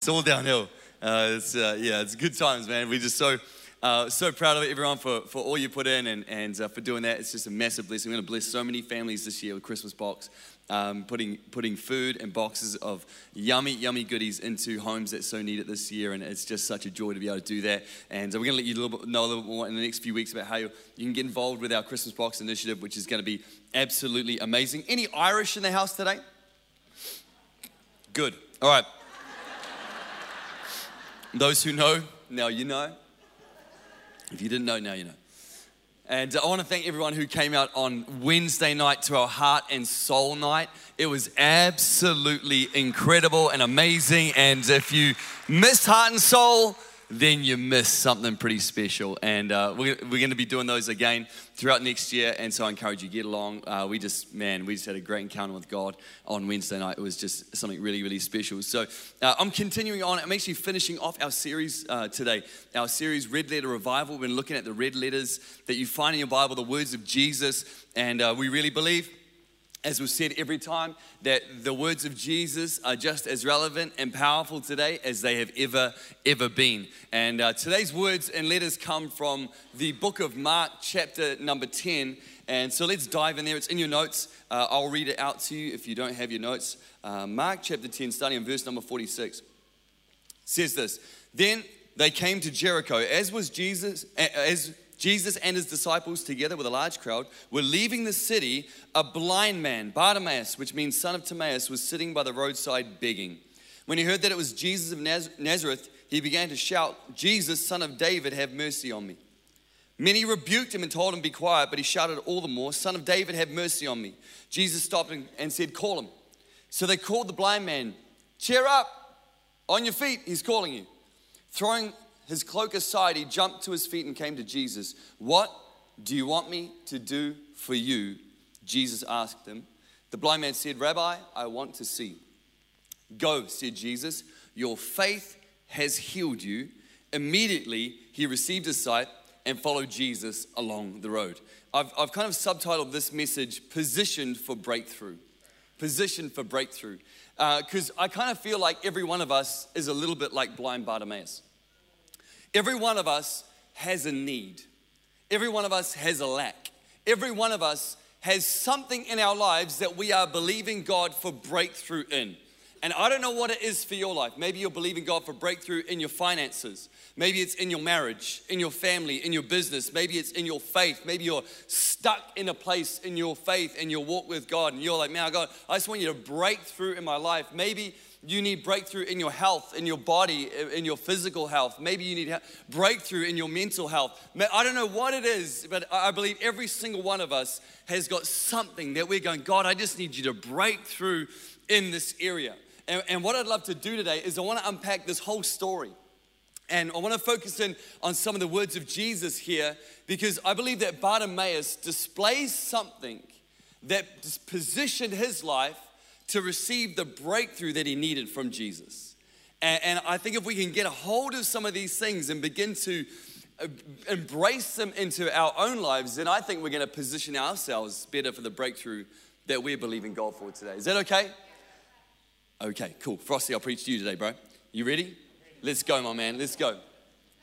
It's all downhill. Uh, it's, uh, yeah, it's good times, man. We're just so, uh, so proud of everyone for, for all you put in and, and uh, for doing that. It's just a massive blessing. We're going to bless so many families this year with Christmas box, um, putting, putting food and boxes of yummy, yummy goodies into homes that so need it this year. And it's just such a joy to be able to do that. And we're going to let you a little bit, know a little more in the next few weeks about how you can get involved with our Christmas box initiative, which is going to be absolutely amazing. Any Irish in the house today? Good. All right. Those who know, now you know. If you didn't know, now you know. And I want to thank everyone who came out on Wednesday night to our Heart and Soul Night. It was absolutely incredible and amazing. And if you missed Heart and Soul, then you miss something pretty special. And uh, we're, we're going to be doing those again throughout next year. And so I encourage you get along. Uh, we just, man, we just had a great encounter with God on Wednesday night. It was just something really, really special. So uh, I'm continuing on. I'm actually finishing off our series uh, today, our series Red Letter Revival. We've been looking at the red letters that you find in your Bible, the words of Jesus. And uh, we really believe as we've said every time, that the words of Jesus are just as relevant and powerful today as they have ever, ever been. And uh, today's words and letters come from the book of Mark, chapter number 10. And so let's dive in there. It's in your notes. Uh, I'll read it out to you if you don't have your notes. Uh, Mark chapter 10, starting in verse number 46, says this Then they came to Jericho, as was Jesus, as Jesus and his disciples, together with a large crowd, were leaving the city. A blind man, Bartimaeus, which means son of Timaeus, was sitting by the roadside begging. When he heard that it was Jesus of Nazareth, he began to shout, Jesus, son of David, have mercy on me. Many rebuked him and told him, Be quiet, but he shouted all the more, Son of David, have mercy on me. Jesus stopped and said, Call him. So they called the blind man, Cheer up, on your feet, he's calling you. Throwing his cloak aside, he jumped to his feet and came to Jesus. What do you want me to do for you? Jesus asked him. The blind man said, Rabbi, I want to see. Go, said Jesus. Your faith has healed you. Immediately, he received his sight and followed Jesus along the road. I've, I've kind of subtitled this message, Positioned for Breakthrough. Positioned for Breakthrough. Because uh, I kind of feel like every one of us is a little bit like blind Bartimaeus. Every one of us has a need. Every one of us has a lack. Every one of us has something in our lives that we are believing God for breakthrough in. And I don't know what it is for your life. Maybe you're believing God for breakthrough in your finances. Maybe it's in your marriage, in your family, in your business. Maybe it's in your faith. Maybe you're stuck in a place in your faith and your walk with God. And you're like, man, God, I just want you to break through in my life. Maybe you need breakthrough in your health, in your body, in your physical health. Maybe you need breakthrough in your mental health. I don't know what it is, but I believe every single one of us has got something that we're going, God, I just need you to break through in this area. And, and what I'd love to do today is I want to unpack this whole story. And I want to focus in on some of the words of Jesus here because I believe that Bartimaeus displays something that positioned his life to receive the breakthrough that he needed from Jesus. And, and I think if we can get a hold of some of these things and begin to uh, embrace them into our own lives, then I think we're going to position ourselves better for the breakthrough that we're believing God for today. Is that okay? Okay, cool. Frosty, I'll preach to you today, bro. You ready? Let's go, my man. Let's go.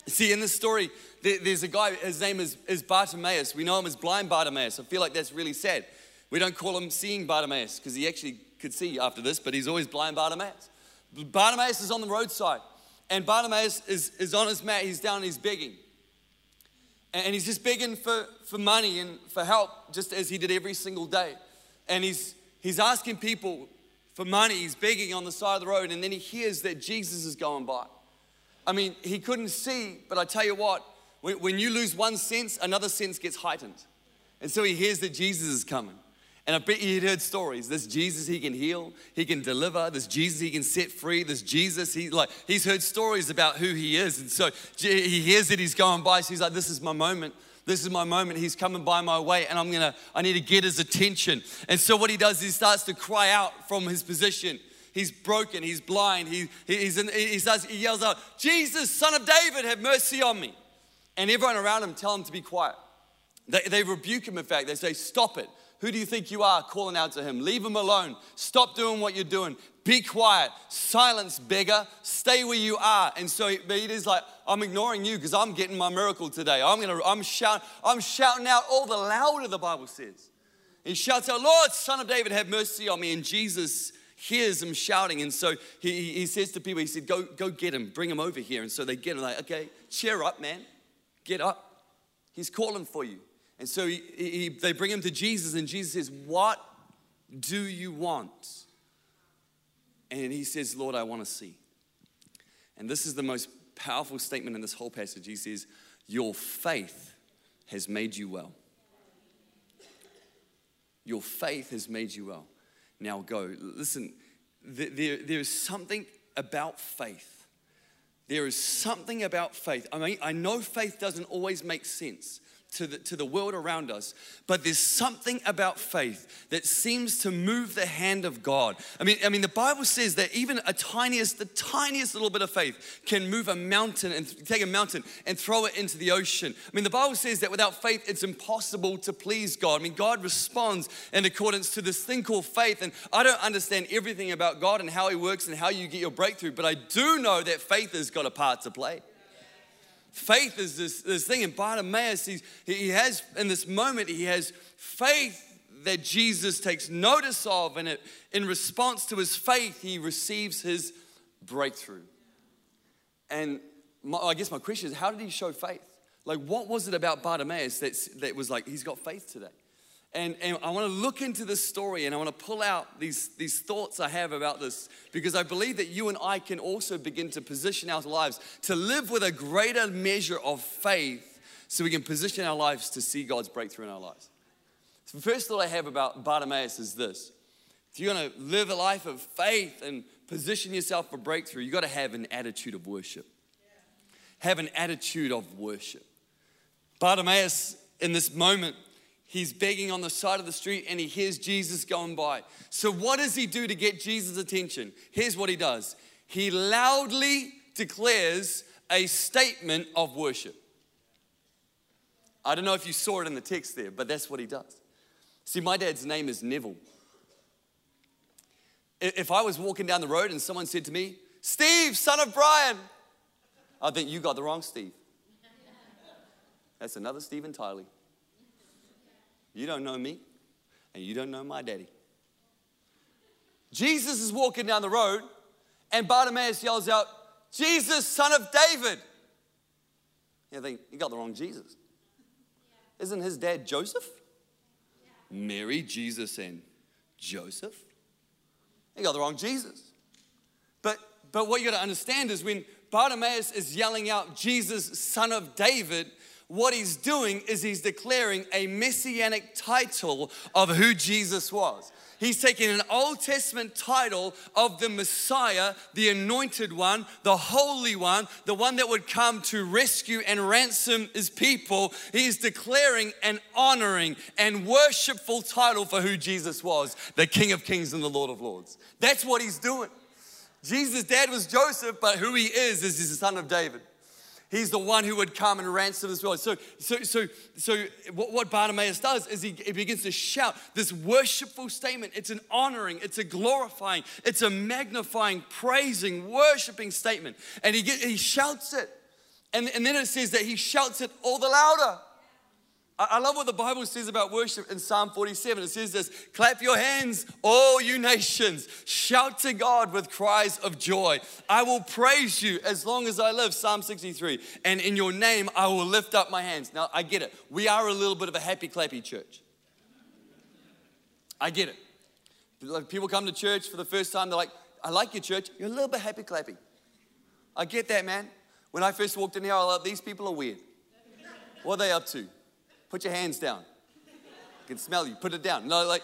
See, in this story, there's a guy, his name is, is Bartimaeus. We know him as blind Bartimaeus. I feel like that's really sad. We don't call him seeing Bartimaeus because he actually could see after this, but he's always blind Bartimaeus. Bartimaeus is on the roadside, and Bartimaeus is, is on his mat, he's down, he's begging. And he's just begging for, for money and for help, just as he did every single day. And he's, he's asking people for money, he's begging on the side of the road, and then he hears that Jesus is going by. I mean, he couldn't see, but I tell you what, when, when you lose one sense, another sense gets heightened. And so he hears that Jesus is coming. And I bet you'd heard stories. This Jesus he can heal, he can deliver. This Jesus he can set free. This Jesus he like he's heard stories about who he is, and so he hears that he's going by. So he's like, "This is my moment. This is my moment. He's coming by my way, and I'm gonna. I need to get his attention." And so what he does, he starts to cry out from his position. He's broken. He's blind. He he's in, he starts. He yells out, "Jesus, Son of David, have mercy on me!" And everyone around him tell him to be quiet. They, they rebuke him. In fact, they say, "Stop it." Who do you think you are calling out to him? Leave him alone. Stop doing what you're doing. Be quiet. Silence, beggar. Stay where you are. And so Peter's like, I'm ignoring you because I'm getting my miracle today. I'm gonna, I'm shout, I'm shouting out all the louder, the Bible says. He shouts out, Lord, son of David, have mercy on me. And Jesus hears him shouting. And so he, he says to people, he said, go, go get him, bring him over here. And so they get him, like, okay, cheer up, man. Get up. He's calling for you. And so he, he, they bring him to Jesus, and Jesus says, What do you want? And he says, Lord, I want to see. And this is the most powerful statement in this whole passage. He says, Your faith has made you well. Your faith has made you well. Now go. Listen, there, there is something about faith. There is something about faith. I mean, I know faith doesn't always make sense to the, to the world around us, but there's something about faith that seems to move the hand of God. I mean, I mean, the Bible says that even a tiniest, the tiniest little bit of faith can move a mountain and take a mountain and throw it into the ocean. I mean, the Bible says that without faith, it's impossible to please God. I mean, God responds in accordance to this thing called faith. And I don't understand everything about God and how He works and how you get your breakthrough, but I do know that faith has got a part to play. Faith is this, this thing. And Bartimaeus, he's, he has, in this moment, he has faith that Jesus takes notice of. And it, in response to his faith, he receives his breakthrough. And my, I guess my question is how did he show faith? Like, what was it about Bartimaeus that, that was like, he's got faith today? And, and I want to look into this story and I want to pull out these, these thoughts I have about this because I believe that you and I can also begin to position our lives to live with a greater measure of faith so we can position our lives to see God's breakthrough in our lives. So the first thought I have about Bartimaeus is this if you're going to live a life of faith and position yourself for breakthrough, you've got to have an attitude of worship. Have an attitude of worship. Bartimaeus, in this moment, He's begging on the side of the street and he hears Jesus going by. So, what does he do to get Jesus' attention? Here's what he does he loudly declares a statement of worship. I don't know if you saw it in the text there, but that's what he does. See, my dad's name is Neville. If I was walking down the road and someone said to me, Steve, son of Brian, I think you got the wrong Steve. That's another Steve entirely. You don't know me, and you don't know my daddy. Jesus is walking down the road, and Bartimaeus yells out, Jesus, son of David. You think, you got the wrong Jesus. Isn't his dad Joseph? Mary, Jesus, and Joseph. You got the wrong Jesus. But, but what you got to understand is when Bartimaeus is yelling out, Jesus, son of David, what he's doing is he's declaring a messianic title of who Jesus was. He's taking an Old Testament title of the Messiah, the anointed one, the holy one, the one that would come to rescue and ransom his people. He's declaring an honoring and worshipful title for who Jesus was, the King of Kings and the Lord of Lords. That's what he's doing. Jesus' dad was Joseph, but who he is is he's the son of David. He's the one who would come and ransom as well. So, so, so, so what, what Bartimaeus does is he, he begins to shout this worshipful statement. It's an honoring, it's a glorifying, it's a magnifying, praising, worshiping statement. And he, get, he shouts it. And, and then it says that he shouts it all the louder. I love what the Bible says about worship in Psalm 47. It says this Clap your hands, all you nations. Shout to God with cries of joy. I will praise you as long as I live. Psalm 63. And in your name, I will lift up my hands. Now, I get it. We are a little bit of a happy, clappy church. I get it. Like people come to church for the first time, they're like, I like your church. You're a little bit happy, clappy. I get that, man. When I first walked in here, I thought, these people are weird. What are they up to? Put your hands down. I can smell you. Put it down. No, like,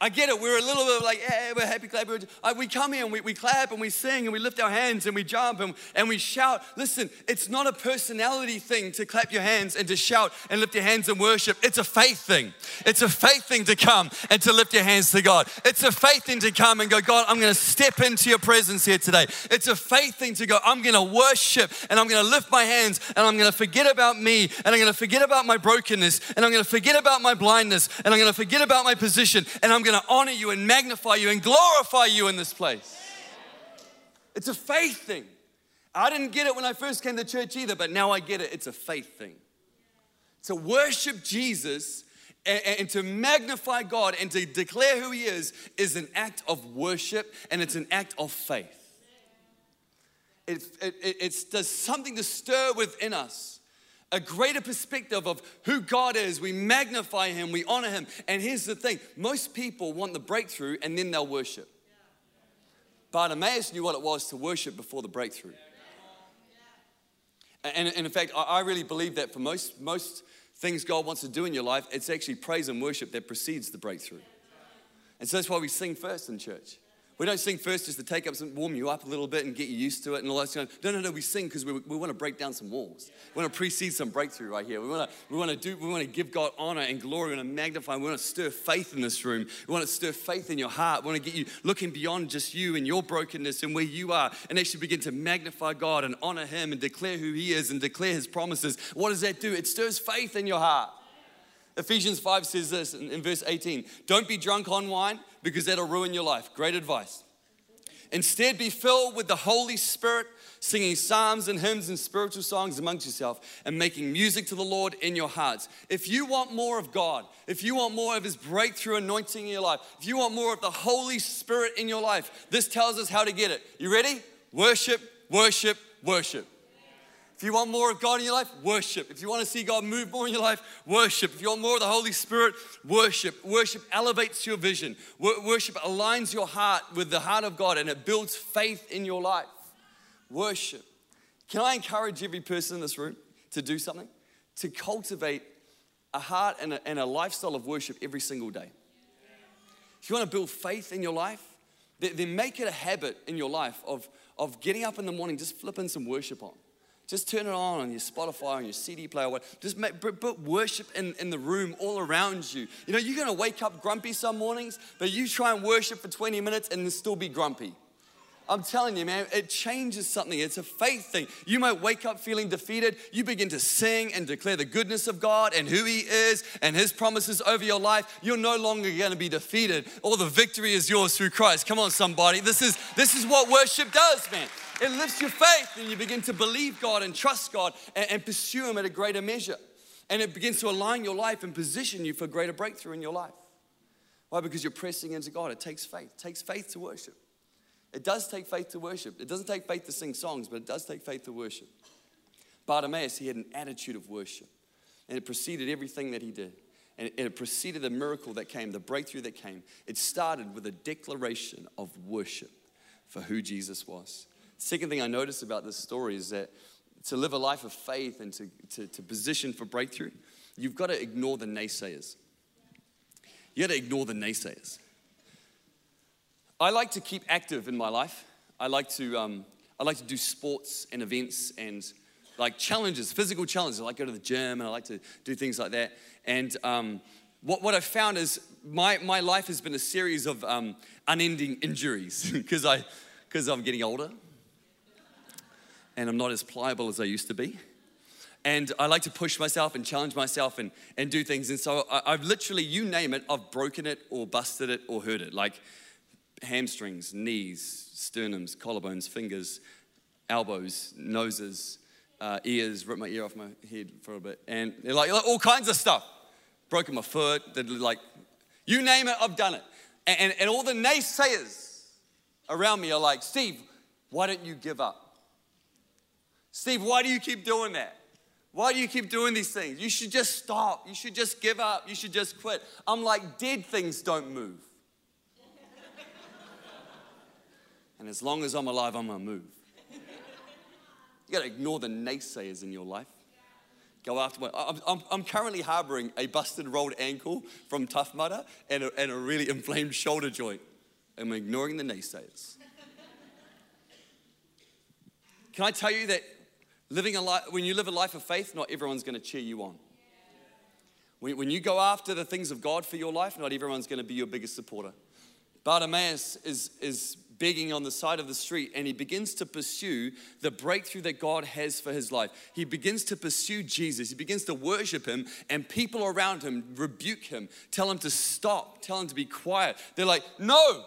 I get it. We're a little bit like, yeah, we're happy, clap. Uh, we come here and we, we clap and we sing and we lift our hands and we jump and, and we shout. Listen, it's not a personality thing to clap your hands and to shout and lift your hands and worship. It's a faith thing. It's a faith thing to come and to lift your hands to God. It's a faith thing to come and go, God, I'm going to step into your presence here today. It's a faith thing to go, I'm going to worship and I'm going to lift my hands and I'm going to forget about me and I'm going to forget about my brokenness and I'm going to forget about my blindness and I'm going to forget about my position and I'm going going to honor you and magnify you and glorify you in this place. It's a faith thing. I didn't get it when I first came to church either, but now I get it. It's a faith thing. To worship Jesus and, and, to magnify God and to declare who He is is an act of worship and it's an act of faith. It, it, it, it does something to stir within us a greater perspective of who God is. We magnify Him, we honor Him. And here's the thing most people want the breakthrough and then they'll worship. Bartimaeus knew what it was to worship before the breakthrough. And, and in fact, I really believe that for most, most things God wants to do in your life, it's actually praise and worship that precedes the breakthrough. And so that's why we sing first in church. We don't sing first just to take up some, warm you up a little bit and get you used to it and all that kind of. No, no, no. We sing because we, we want to break down some walls. We want to precede some breakthrough right here. We want to we want to do we want to give God honor and glory We want to magnify. We want to stir faith in this room. We want to stir faith in your heart. We want to get you looking beyond just you and your brokenness and where you are and actually begin to magnify God and honor Him and declare who He is and declare His promises. What does that do? It stirs faith in your heart. Ephesians 5 says this in, in verse 18 Don't be drunk on wine because that'll ruin your life. Great advice. Instead, be filled with the Holy Spirit, singing psalms and hymns and spiritual songs amongst yourself, and making music to the Lord in your hearts. If you want more of God, if you want more of His breakthrough anointing in your life, if you want more of the Holy Spirit in your life, this tells us how to get it. You ready? Worship, worship, worship. If you want more of God in your life, worship. If you want to see God move more in your life, worship. If you want more of the Holy Spirit, worship. Worship elevates your vision. Worship aligns your heart with the heart of God and it builds faith in your life. Worship. Can I encourage every person in this room to do something? To cultivate a heart and a, and a lifestyle of worship every single day. If you want to build faith in your life, then make it a habit in your life of, of getting up in the morning, just flipping some worship on just turn it on on your Spotify, on your CD player. Just make, put worship in, in the room all around you. You know, you're to wake up grumpy some mornings, but you try and worship for 20 minutes and still be grumpy. I'm telling you, man, it changes something. It's a faith thing. You might wake up feeling defeated. You begin to sing and declare the goodness of God and who He is and His promises over your life. You're no longer going to be defeated. All the victory is yours through Christ. Come on, somebody. This is this is what worship does, man. It lifts your faith and you begin to believe God and trust God and, and pursue Him at a greater measure. And it begins to align your life and position you for greater breakthrough in your life. Why? Because you're pressing into God. It takes faith. It takes faith to worship. It does take faith to worship. It doesn't take faith to sing songs, but it does take faith to worship. Bartimaeus, he had an attitude of worship, and it preceded everything that he did. And it preceded the miracle that came, the breakthrough that came. It started with a declaration of worship for who Jesus was. Second thing I noticed about this story is that to live a life of faith and to, to, to position for breakthrough, you've got to ignore the naysayers. You got to ignore the naysayers. I like to keep active in my life. I like to, um, I like to do sports and events and like challenges, physical challenges. I like to go to the gym and I like to do things like that. And um, what, what I've found is my, my life has been a series of um, unending injuries because I, because I'm getting older and I'm not as pliable as I used to be. And I like to push myself and challenge myself and, and do things. And so I, I've literally, you name it, I've broken it or busted it or hurt it. Like hamstrings, knees, sternums, collarbones, fingers, elbows, noses, uh, ears, ripped my ear off my head for a bit. And like, like all kinds of stuff. Broken my foot, like, you name it, I've done it. And, and, and all the naysayers around me are like, Steve, why don't you give up? Steve, why do you keep doing that? Why do you keep doing these things? You should just stop. You should just give up. You should just quit. I'm like, dead things don't move. And as long as I'm alive, I'm gonna move. You gotta ignore the naysayers in your life. Go after my. I'm, I'm, I'm currently harboring a busted rolled ankle from Tough Mudder and a, and a really inflamed shoulder joint. I'm ignoring the naysayers. Can I tell you that Living a life, when you live a life of faith, not everyone's going to cheer you on. When, when you go after the things of God for your life, not everyone's going to be your biggest supporter. Bartimaeus is, is begging on the side of the street and he begins to pursue the breakthrough that God has for his life. He begins to pursue Jesus. He begins to worship him, and people around him rebuke him, tell him to stop, tell him to be quiet. They're like, No,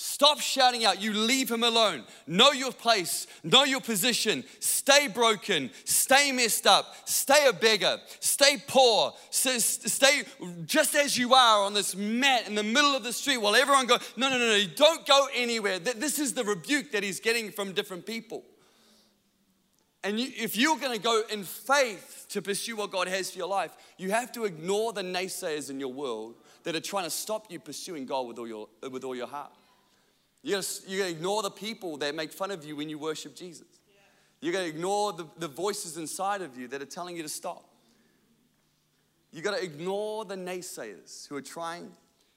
Stop shouting out. You leave him alone. Know your place. Know your position. Stay broken. Stay messed up. Stay a beggar. Stay poor. Stay just as you are on this mat in the middle of the street while everyone goes, no, no, no, no, don't go anywhere. This is the rebuke that he's getting from different people. And if you're going to go in faith to pursue what God has for your life, you have to ignore the naysayers in your world that are trying to stop you pursuing God with all your, with all your heart. You're going to ignore the people that make fun of you when you worship Jesus. You're going to ignore the, the voices inside of you that are telling you to stop. You've got to ignore the naysayers who are trying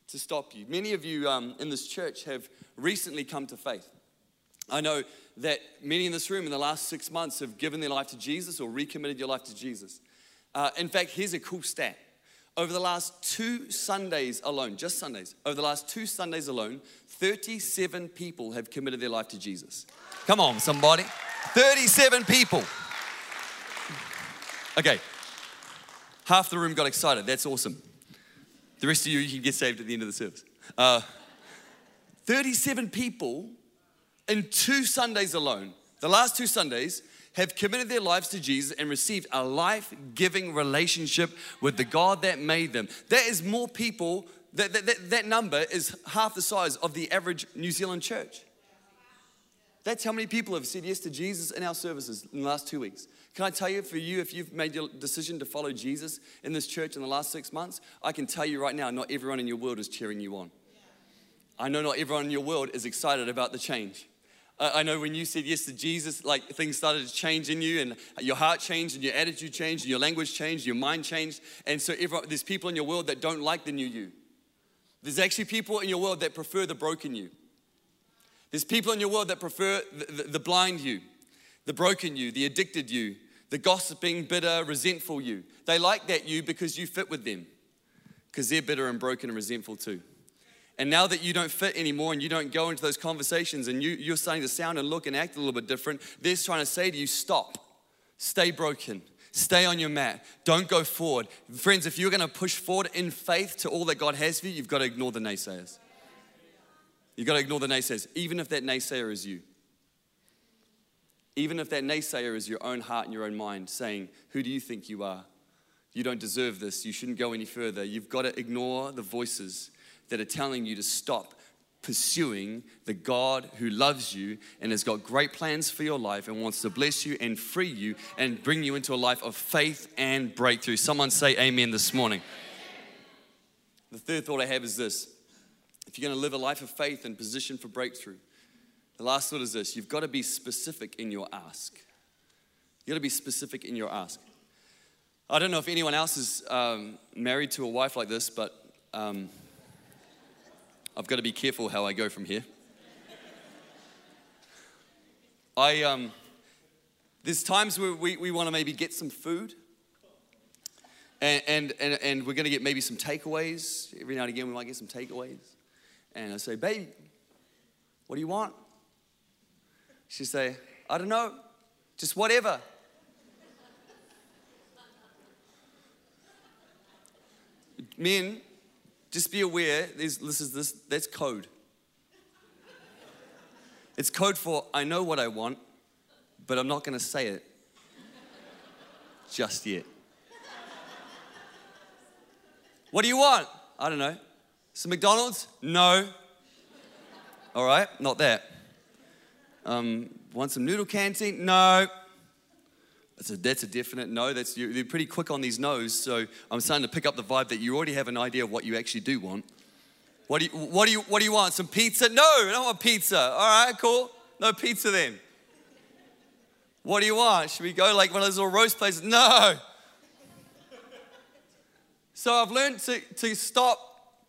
to stop you. Many of you um, in this church have recently come to faith. I know that many in this room in the last six months have given their life to Jesus or recommitted your life to Jesus. Uh, in fact, here's a cool stat over the last two Sundays alone, just Sundays, over the last two Sundays alone, 37 people have committed their life to Jesus. Come on, somebody. 37 people. Okay, half the room got excited. That's awesome. The rest of you, you can get saved at the end of the service. Uh, 37 people in two Sundays alone, the last two Sundays, have committed their lives to Jesus and received a life giving relationship with the God that made them. That is more people, that, that, that, that number is half the size of the average New Zealand church. That's how many people have said yes to Jesus in our services in the last two weeks. Can I tell you, for you, if you've made your decision to follow Jesus in this church in the last six months, I can tell you right now, not everyone in your world is cheering you on. I know not everyone in your world is excited about the change. I know when you said yes to Jesus, like things started to change in you, and your heart changed, and your attitude changed, and your language changed, your mind changed. And so everyone, uh, there's people in your world that don't like the new you. There's actually people in your world that prefer the broken you. There's people in your world that prefer the, the, the blind you, the broken you, the addicted you, the gossiping, bitter, resentful you. They like that you because you fit with them, because they're bitter and broken and resentful too. And now that you don't fit anymore and you don't go into those conversations and you, you're starting to sound and look and act a little bit different, they're trying to say to you, stop, stay broken. Stay on your mat. Don't go forward. Friends, if you're going to push forward in faith to all that God has for you, you've got to ignore the naysayers. You've got to ignore the naysayers, even if that naysayer is you. Even if that naysayer is your own heart and your own mind saying, Who do you think you are? You don't deserve this. You shouldn't go any further. You've got to ignore the voices that are telling you to stop pursuing the God who loves you and has got great plans for your life and wants to bless you and free you and bring you into a life of faith and breakthrough. Someone say amen this morning. The third thought I have is this if you're going to live a life of faith and position for breakthrough, the last thought is this you've got to be specific in your ask. You've got to be specific in your ask. I don't know if anyone else is um, married to a wife like this, but um, I've got to be careful how I go from here. I, um, there's times where we, we want to maybe get some food. And, and, and, and we're going to get maybe some takeaways. Every now and again, we might get some takeaways. And I say, baby, what do you want? She say, I don't know, just whatever. Men, just be aware, this is this, that's code. It's code for I know what I want, but I'm not to say it just yet. What do you want? I don't know. Some McDonald's? No. All right, not that. Um, want some noodle canteen? No. That's a, definite no. That's, you're pretty quick on these no's, so I'm starting to pick up the vibe that you already have an idea of what you actually do want. What do you, what do you, what do you want? Some pizza? No, I don't want pizza. All right, cool. No pizza then. What do you want? Should we go like one of those little roast places? No. So I've learned to, to stop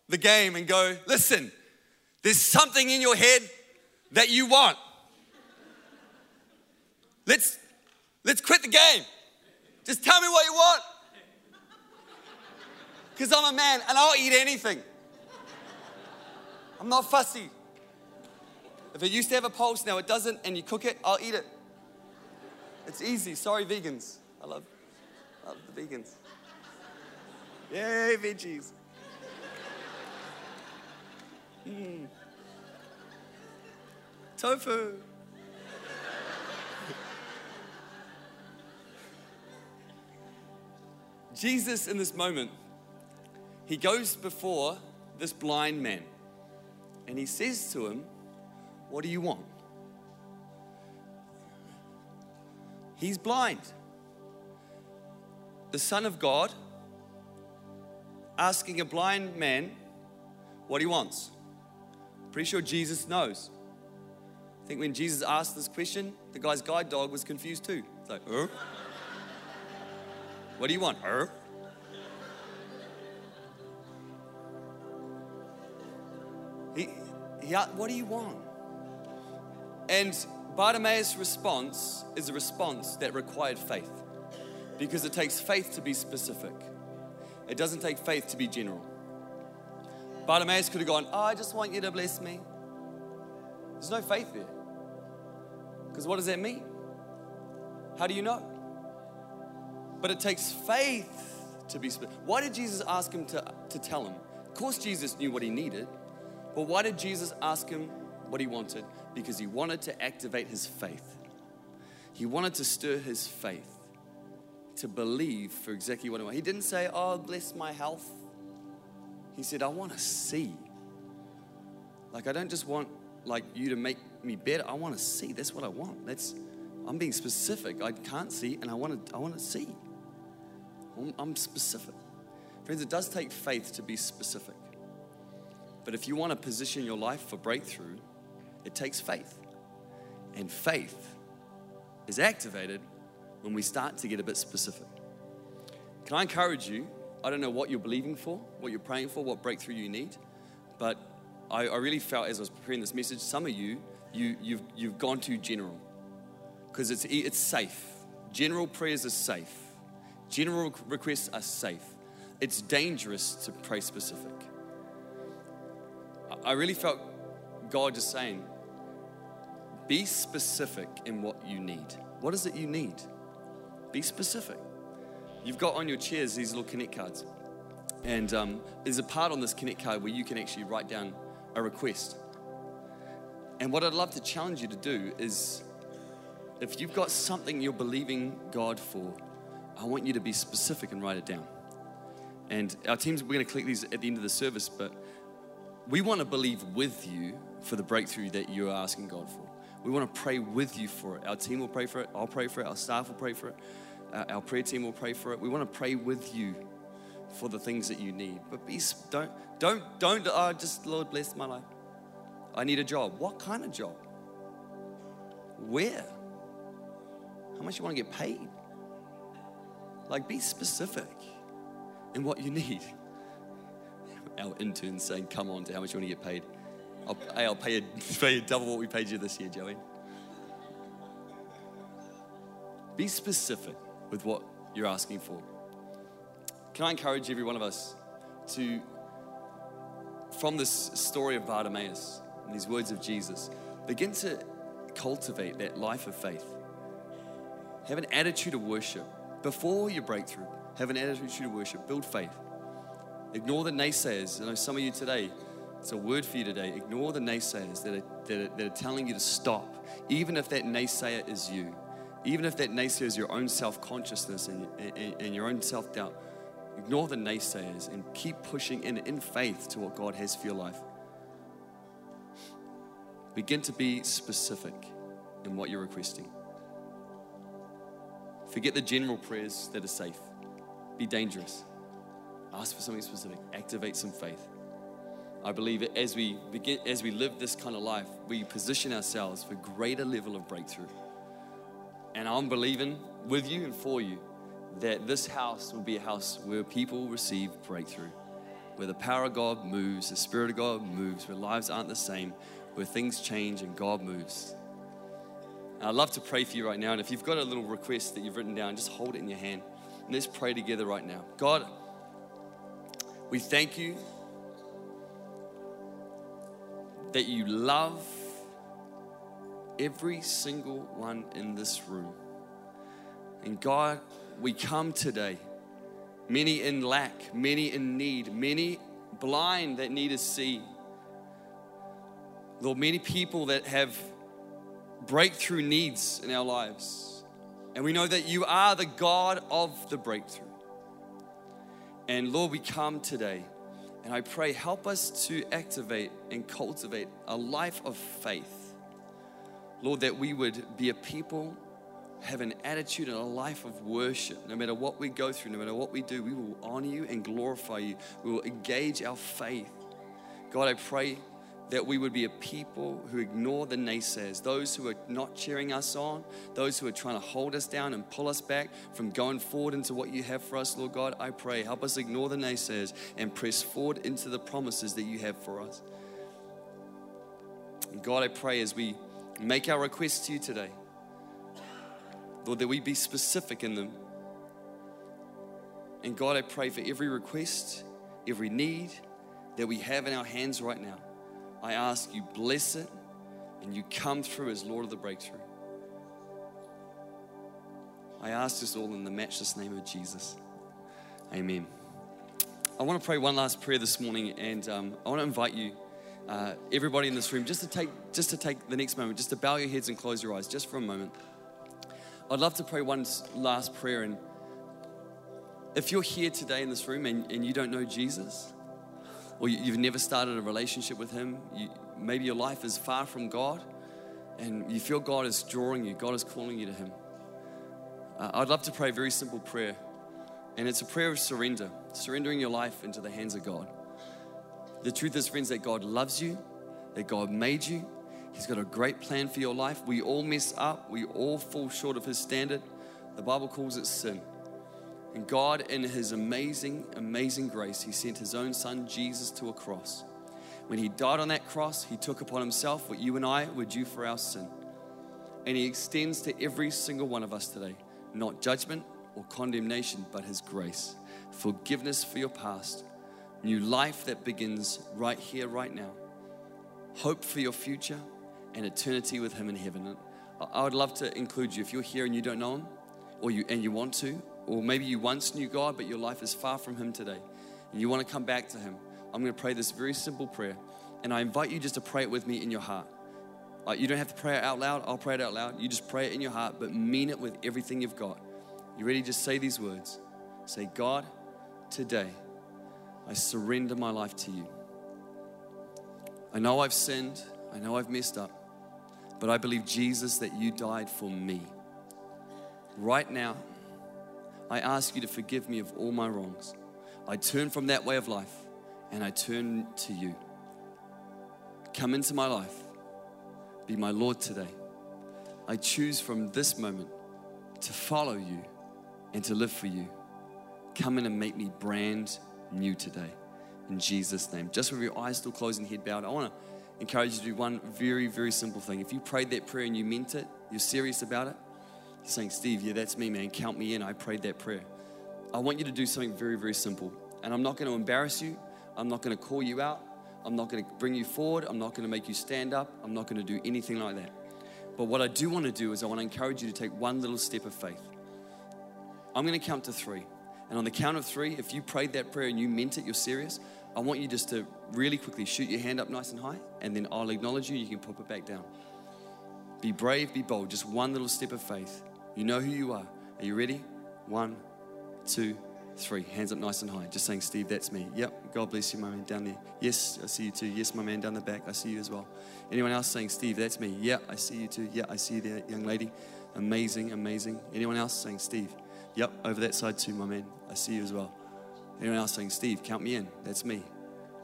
the game and go, listen, there's something in your head that you want. Let's Let's quit the game. Just tell me what you want. Because I'm a man and I'll eat anything. I'm not fussy. If it used to have a pulse, now it doesn't, and you cook it, I'll eat it. It's easy. Sorry, vegans. I love, love the vegans. Yay, veggies. Mm. Tofu. Jesus, in this moment, he goes before this blind man and he says to him, What do you want? He's blind. The Son of God asking a blind man what he wants. Pretty sure Jesus knows. I think when Jesus asked this question, the guy's guide dog was confused too. It's like, er? What do you want? Er? He, he, what do you want? And Bartimaeus' response is a response that required faith because it takes faith to be specific. It doesn't take faith to be general. Bartimaeus could have gone, oh, I just want you to bless me. There's no faith there. Because what does that mean? How do you know? But it takes faith to be specific. Why did Jesus ask him to, to tell him? Of course, Jesus knew what he needed. But why did Jesus ask him what he wanted? Because he wanted to activate his faith. He wanted to stir his faith to believe for exactly what he wanted. He didn't say, Oh, bless my health. He said, I want to see. Like, I don't just want like you to make me better. I want to see. That's what I want. That's I'm being specific. I can't see, and I want to. I want to see. I'm, specific, friends. It does take faith to be specific. But if you want to position your life for breakthrough, it takes faith. And faith is activated when we start to get a bit specific. Can I encourage you? I don't know what you're believing for, what you're praying for, what breakthrough you need, but I, I really felt as I was preparing this message, some of you, you you've, you've gone too general because it's, it's safe. General prayers are safe, general requests are safe. It's dangerous to pray specific. I really felt God just saying, be specific in what you need. What is it you need? Be specific. You've got on your chairs these little Connect cards. And um, there's a part on this Connect card where you can actually write down a request. And what I'd love to challenge you to do is if you've got something you're believing God for, I want you to be specific and write it down. And our teams, we're going to collect these at the end of the service, but we want to believe with you for the breakthrough that you're asking God for. We want to pray with you for it. Our team will pray for it. I'll pray for it. Our staff will pray for it. Uh, our prayer team will pray for it. We want to pray with you for the things that you need. But be, don't, don't, don't, oh, just Lord bless my life. I need a job. What kind of job? Where? How much you want to get paid? Like, be specific in what you need our interns saying, come on to how much you want to get paid. I'll, hey, I'll pay you, pay you double what we paid you this year, Joey. Be specific with what you're asking for. Can I encourage every one of us to, from this story of Bartimaeus and these words of Jesus, begin to cultivate that life of faith. Have an attitude of worship. Before your breakthrough, have an attitude of worship. Build faith. Ignore the naysayers. I know some of you today, it's a word for you today. Ignore the naysayers that are, that are, that are telling you to stop, even if that naysayer is you. Even if that naysayer is your own self consciousness and, and, and your own self doubt, ignore the naysayers and keep pushing in, in faith to what God has for your life. Begin to be specific in what you're requesting. Forget the general prayers that are safe, be dangerous. Ask for something specific. Activate some faith. I believe that as we begin, as we live this kind of life, we position ourselves for greater level of breakthrough. And I'm believing with you and for you that this house will be a house where people receive breakthrough, where the power of God moves, the Spirit of God moves, where lives aren't the same, where things change and God moves. And I'd love to pray for you right now. And if you've got a little request that you've written down, just hold it in your hand. And let's pray together right now. God, we thank you that you love every single one in this room. And God, we come today, many in lack, many in need, many blind that need to see. Lord, many people that have breakthrough needs in our lives. And we know that you are the God of the breakthrough. And Lord, we come today and I pray, help us to activate and cultivate a life of faith. Lord, that we would be a people, have an attitude and a life of worship. No matter what we go through, no matter what we do, we will honor you and glorify you. We will engage our faith. God, I pray that we would be a people who ignore the naysayers, those who are not cheering us on, those who are trying to hold us down and pull us back from going forward into what you have for us, Lord God. I pray, help us ignore the naysayers and press forward into the promises that you have for us. And God, I pray as we make our requests to you today, Lord, that we be specific in them. And God, I pray for every request, every need that we have in our hands right now. I ask you, bless it and you come through as Lord of the breakthrough. I ask this all in the matchless name of Jesus. Amen. I want to pray one last prayer this morning, and um, I want to invite you, uh, everybody in this room, just to take just to take the next moment, just to bow your heads and close your eyes, just for a moment. I'd love to pray one last prayer, and if you're here today in this room and, and you don't know Jesus, or you've never started a relationship with Him, you, maybe your life is far from God, and you feel God is drawing you, God is calling you to Him. Uh, I'd love to pray a very simple prayer, and it's a prayer of surrender, surrendering your life into the hands of God. The truth is, friends, that God loves you, that God made you, He's got a great plan for your life. We all mess up, we all fall short of His standard. The Bible calls it sin. And God, in His amazing, amazing grace, He sent His own Son, Jesus, to a cross. When He died on that cross, He took upon Himself what you and I were due for our sin. And He extends to every single one of us today not judgment or condemnation, but His grace, forgiveness for your past, new life that begins right here, right now, hope for your future, and eternity with Him in heaven. I would love to include you if you're here and you don't know Him, or you and you want to, or maybe you once knew God, but your life is far from Him today, and you want to come back to Him, I'm going to pray this very simple prayer. And I invite you just to pray it with me in your heart. Uh, you don't have to pray it out loud, I'll pray it out loud. You just pray it in your heart, but mean it with everything you've got. You ready? Just say these words. Say, God, today I surrender my life to you. I know I've sinned, I know I've messed up, but I believe, Jesus, that you died for me. Right now, I ask you to forgive me of all my wrongs. I turn from that way of life and I turn to you. Come into my life. Be my Lord today. I choose from this moment to follow you and to live for you. Come in and make me brand new today. In Jesus' name. Just with your eyes still closed and head bowed, I want to encourage you to do one very, very simple thing. If you prayed that prayer and you meant it, you're serious about it, saying, Steve, yeah, that's me, man. Count me in. I prayed that prayer. I want you to do something very, very simple. And I'm not going to embarrass you. I'm not going to call you out. I'm not going to bring you forward. I'm not going to make you stand up. I'm not going to do anything like that. But what I do want to do is I want to encourage you to take one little step of faith. I'm going to count to three. And on the count of three, if you prayed that prayer and you meant it, you're serious, I want you just to really quickly shoot your hand up nice and high, and then I'll acknowledge you. You can pop it back down. Be brave, be bold. Just one little step of faith. You know who you are. Are you ready? One, two, three. Hands up nice and high. Just saying, Steve, that's me. Yep. God bless you, my man, down there. Yes, I see you too. Yes, my man, down the back. I see you as well. Anyone else saying, Steve, that's me? Yeah, I see you too. Yeah, I see you there, young lady. Amazing, amazing. Anyone else saying, Steve? Yep, over that side too, my man. I see you as well. Anyone else saying, Steve, count me in? That's me.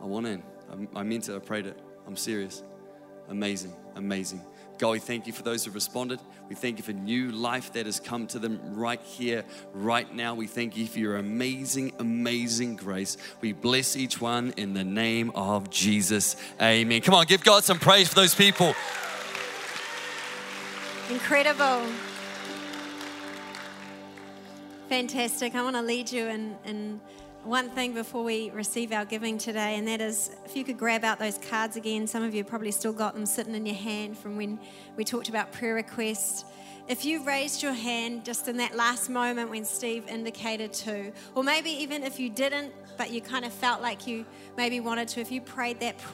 I want in. I, I meant it. I prayed it. I'm serious. Amazing, amazing. God, we thank you for those who responded. We thank you for new life that has come to them right here, right now. We thank you for your amazing, amazing grace. We bless each one in the name of Jesus. Amen. Come on, give God some praise for those people. Incredible. Fantastic. I want to lead you in, in one thing before we receive our giving today, and that is if you could grab out those cards again. Some of you probably still got them sitting in your hand from when we talked about prayer requests. If you raised your hand just in that last moment when Steve indicated to, or maybe even if you didn't, but you kind of felt like you maybe wanted to, if you prayed that prayer.